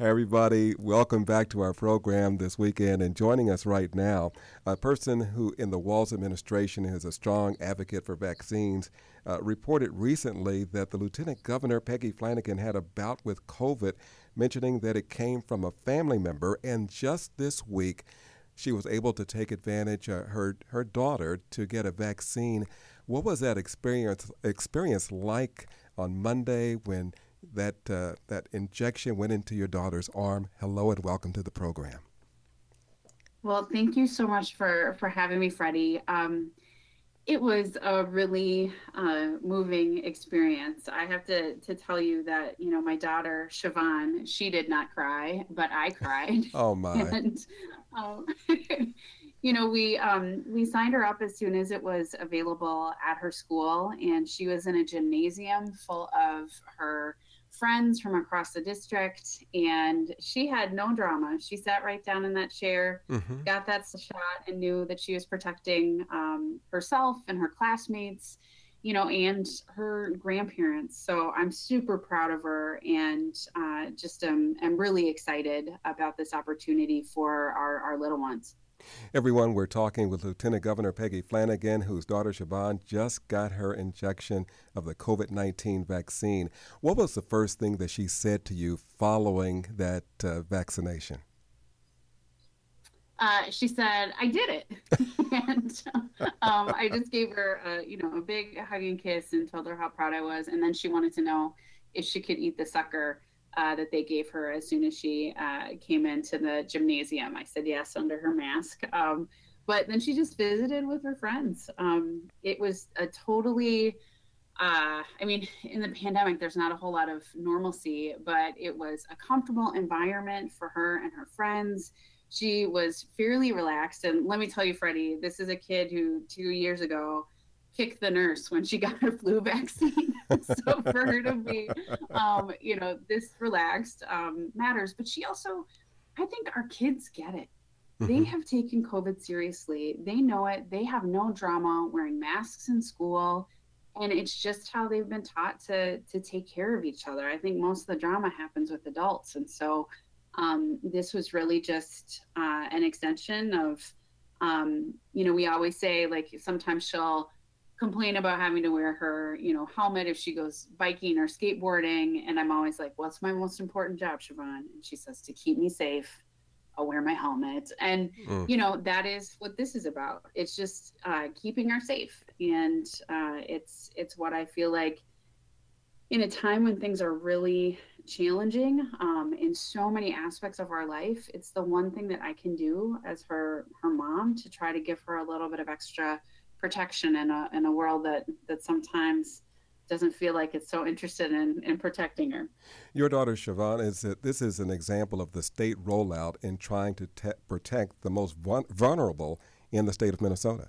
Hi, everybody. Welcome back to our program this weekend. And joining us right now, a person who in the Walz administration is a strong advocate for vaccines, uh, reported recently that the Lieutenant Governor, Peggy Flanagan, had a bout with COVID, mentioning that it came from a family member. And just this week, she was able to take advantage uh, her, her daughter to get a vaccine. What was that experience, experience like on Monday when that uh, that injection went into your daughter's arm. Hello and welcome to the program. Well, thank you so much for for having me, Freddie. Um, it was a really uh, moving experience. I have to to tell you that you know my daughter Siobhan, she did not cry, but I cried. oh my! And, um, you know, we um, we signed her up as soon as it was available at her school, and she was in a gymnasium full of her friends from across the district and she had no drama. She sat right down in that chair mm-hmm. got that shot and knew that she was protecting um, herself and her classmates you know and her grandparents. So i'm super proud of her and uh, just um, am really excited about this opportunity for our, our little ones Everyone, we're talking with Lieutenant Governor Peggy Flanagan, whose daughter Siobhan just got her injection of the COVID 19 vaccine. What was the first thing that she said to you following that uh, vaccination? Uh, she said, "I did it," and um, I just gave her, a, you know, a big hug and kiss and told her how proud I was. And then she wanted to know if she could eat the sucker uh, that they gave her as soon as she uh, came into the gymnasium. I said yes under her mask. Um, but then she just visited with her friends. Um, it was a totally, uh, I mean, in the pandemic, there's not a whole lot of normalcy, but it was a comfortable environment for her and her friends. She was fairly relaxed. And let me tell you, Freddie, this is a kid who two years ago kick the nurse when she got her flu vaccine. so for her to be, um, you know, this relaxed um, matters. But she also, I think our kids get it. Mm-hmm. They have taken COVID seriously. They know it. They have no drama wearing masks in school. And it's just how they've been taught to to take care of each other. I think most of the drama happens with adults, and so um, this was really just uh, an extension of, um, you know, we always say like sometimes she'll complain about having to wear her, you know, helmet if she goes biking or skateboarding. And I'm always like, what's my most important job, Siobhan? And she says, to keep me safe, I'll wear my helmet. And, mm. you know, that is what this is about. It's just uh, keeping her safe. And uh, it's, it's what I feel like in a time when things are really challenging um, in so many aspects of our life, it's the one thing that I can do as her, her mom to try to give her a little bit of extra protection in a in a world that that sometimes doesn't feel like it's so interested in, in protecting her. Your daughter Siobhan is that this is an example of the state rollout in trying to te- protect the most vulnerable in the state of Minnesota.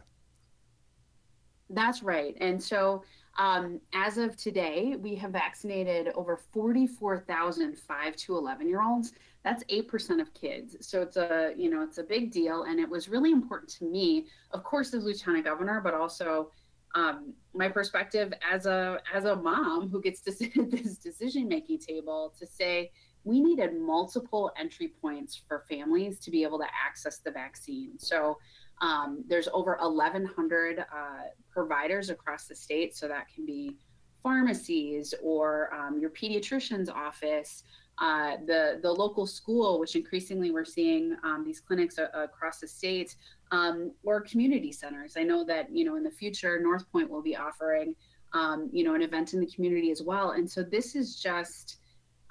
That's right. And so um, as of today, we have vaccinated over 44,000 5 to 11 year olds. That's 8% of kids. So it's a, you know, it's a big deal. And it was really important to me, of course, as lieutenant governor, but also um, my perspective as a, as a mom who gets to sit at this decision making table to say, we needed multiple entry points for families to be able to access the vaccine. So um, there's over 1,100 uh, providers across the state. So that can be pharmacies or um, your pediatrician's office, uh, the the local school, which increasingly we're seeing um, these clinics a- across the state, um, or community centers. I know that you know in the future North Point will be offering um, you know an event in the community as well. And so this is just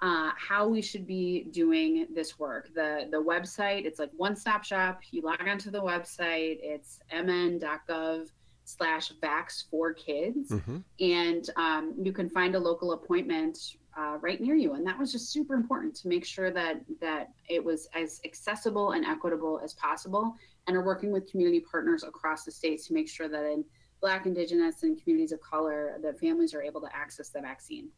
uh, how we should be doing this work. The the website, it's like one stop shop. You log onto the website. It's mn.gov slash vax for kids, mm-hmm. and um, you can find a local appointment uh, right near you. And that was just super important to make sure that that it was as accessible and equitable as possible. And are working with community partners across the states to make sure that in Black, Indigenous, and communities of color, that families are able to access the vaccine.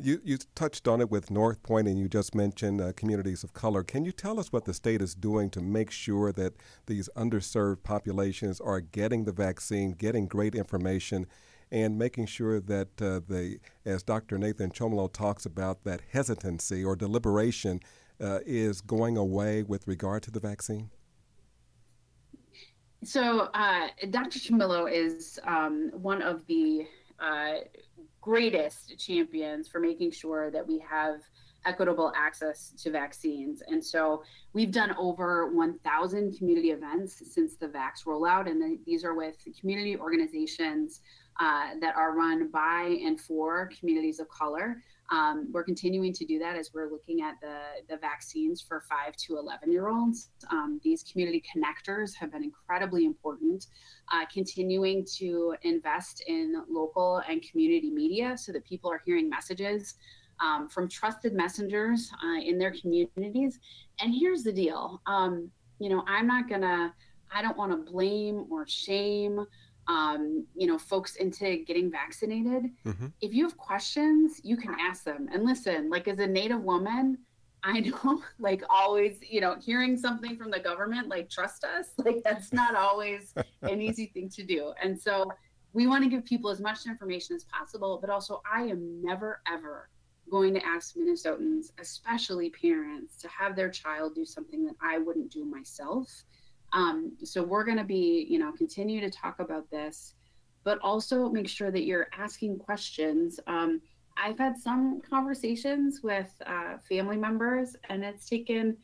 You, you touched on it with North Point, and you just mentioned uh, communities of color. Can you tell us what the state is doing to make sure that these underserved populations are getting the vaccine, getting great information, and making sure that uh, they, as Dr. Nathan Chomilo talks about, that hesitancy or deliberation uh, is going away with regard to the vaccine? So, uh, Dr. Chomilo is um, one of the uh, greatest champions for making sure that we have equitable access to vaccines. And so we've done over 1,000 community events since the Vax rollout, and the, these are with community organizations uh, that are run by and for communities of color. Um, we're continuing to do that as we're looking at the, the vaccines for 5 to 11 year olds. Um, these community connectors have been incredibly important. Uh, continuing to invest in local and community media so that people are hearing messages um, from trusted messengers uh, in their communities. And here's the deal um, you know, I'm not going to, I don't want to blame or shame. Um, you know, folks into getting vaccinated. Mm-hmm. If you have questions, you can ask them. And listen, like as a Native woman, I know, like always, you know, hearing something from the government, like trust us, like that's not always an easy thing to do. And so we want to give people as much information as possible, but also I am never ever going to ask Minnesotans, especially parents, to have their child do something that I wouldn't do myself. Um, so we're going to be, you know, continue to talk about this, but also make sure that you're asking questions. Um, I've had some conversations with uh, family members, and it's taken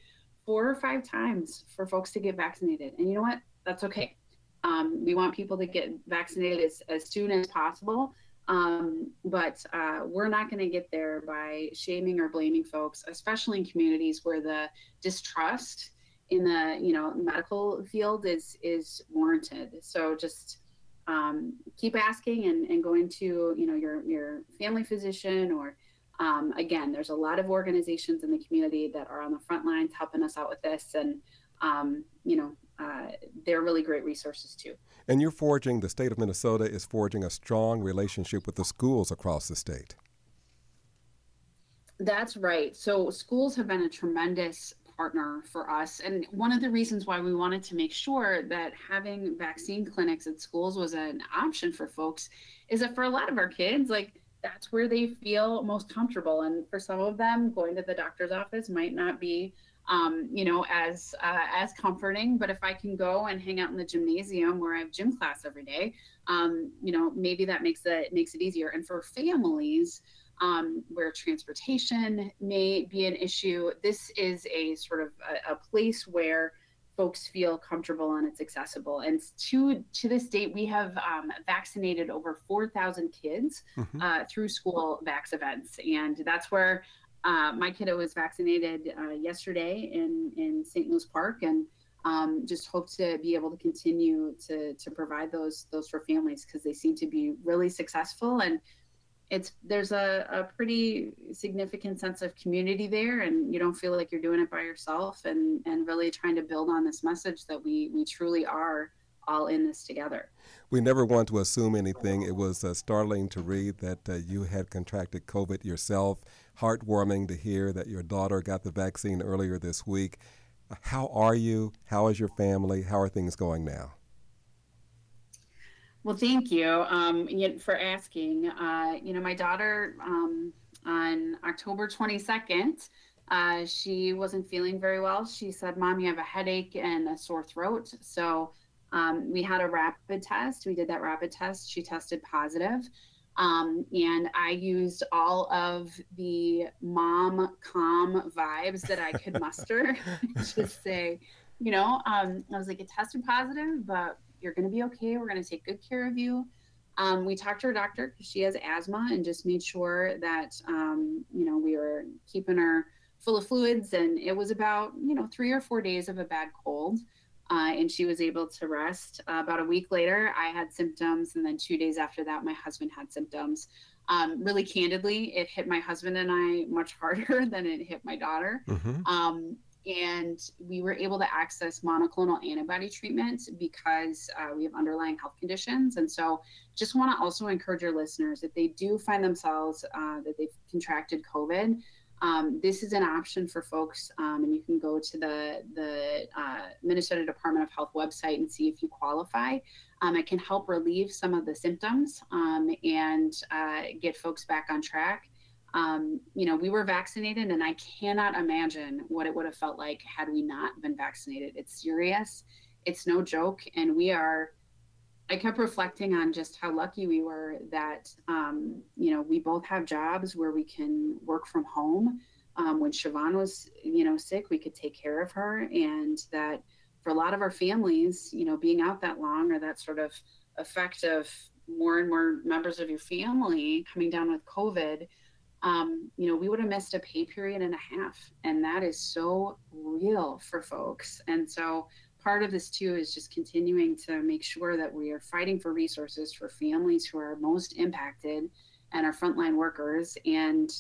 four or five times for folks to get vaccinated. And you know what? That's okay. Um, we want people to get vaccinated as, as soon as possible. Um, but uh, we're not going to get there by shaming or blaming folks, especially in communities where the distrust in the you know medical field is is warranted. So just um, keep asking and, and going to you know your your family physician or um, again, there's a lot of organizations in the community that are on the front lines helping us out with this, and um, you know uh, they're really great resources too. And you're forging, the state of Minnesota is forging a strong relationship with the schools across the state. That's right. So, schools have been a tremendous partner for us. And one of the reasons why we wanted to make sure that having vaccine clinics at schools was an option for folks is that for a lot of our kids, like that's where they feel most comfortable. And for some of them, going to the doctor's office might not be um, you know, as uh, as comforting. But if I can go and hang out in the gymnasium where I have gym class every day, um, you know, maybe that makes it makes it easier. And for families um, where transportation may be an issue, this is a sort of a, a place where folks feel comfortable and it's accessible. And to to this date, we have um, vaccinated over 4,000 kids mm-hmm. uh, through school vax events, and that's where uh, my kiddo was vaccinated uh, yesterday in in St. Louis Park, and um, just hope to be able to continue to to provide those those for families because they seem to be really successful and it's there's a, a pretty significant sense of community there and you don't feel like you're doing it by yourself and and really trying to build on this message that we we truly are all in this together we never want to assume anything it was uh, startling to read that uh, you had contracted covid yourself heartwarming to hear that your daughter got the vaccine earlier this week. How are you? How is your family? How are things going now? Well, thank you um, for asking. Uh, you know, my daughter um, on October 22nd, uh, she wasn't feeling very well. She said, Mom, you have a headache and a sore throat. So um, we had a rapid test. We did that rapid test. She tested positive. Um, and I used all of the mom calm vibes that I could muster. Just say, you know, um, I was like, it tested positive, but you're going to be okay. We're going to take good care of you. Um, we talked to her doctor because she has asthma and just made sure that, um, you know, we were keeping her full of fluids. And it was about, you know, three or four days of a bad cold uh, and she was able to rest. Uh, about a week later, I had symptoms, and then two days after that, my husband had symptoms. Um, really candidly, it hit my husband and I much harder than it hit my daughter. Mm-hmm. Um, and we were able to access monoclonal antibody treatment because uh, we have underlying health conditions. And so, just want to also encourage your listeners if they do find themselves uh, that they've contracted COVID, um, this is an option for folks, um, and you can go to the the uh, Minnesota Department of Health website and see if you qualify. Um, it can help relieve some of the symptoms um, and uh, get folks back on track. Um, you know, we were vaccinated, and I cannot imagine what it would have felt like had we not been vaccinated. It's serious, it's no joke, and we are. I kept reflecting on just how lucky we were that, um, you know, we both have jobs where we can work from home. Um, when Siobhan was, you know, sick, we could take care of her, and that for a lot of our families, you know, being out that long or that sort of effect of more and more members of your family coming down with COVID, um, you know, we would have missed a pay period and a half. And that is so real for folks. And so part of this too is just continuing to make sure that we are fighting for resources for families who are most impacted and our frontline workers and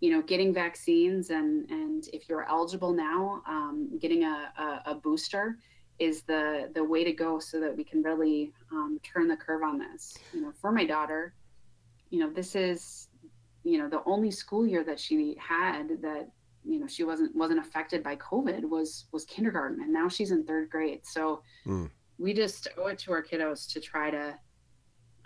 you know getting vaccines and and if you're eligible now um, getting a, a, a, booster is the the way to go so that we can really um, turn the curve on this you know for my daughter you know this is you know the only school year that she had that you know she wasn't wasn't affected by covid was was kindergarten and now she's in third grade. So mm. we just owe it to our kiddos to try to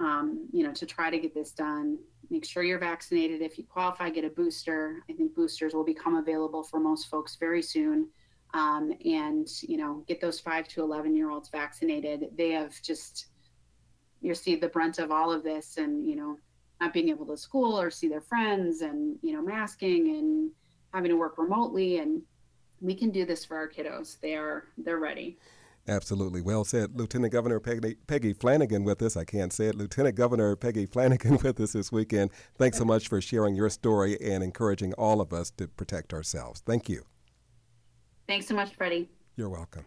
um, you know to try to get this done. Make sure you're vaccinated. If you qualify get a booster. I think boosters will become available for most folks very soon. Um, and you know get those 5 to 11 year olds vaccinated. They have just you see the brunt of all of this and you know not being able to school or see their friends and you know masking and having to work remotely and we can do this for our kiddos they are they're ready Absolutely. Well said. Lieutenant Governor Peggy, Peggy, Flanagan with us. I can't say it. Lieutenant Governor Peggy Flanagan with us this weekend. Thanks so much for sharing your story and encouraging all of us to protect ourselves. Thank you. Thanks so much, Freddie. You're welcome.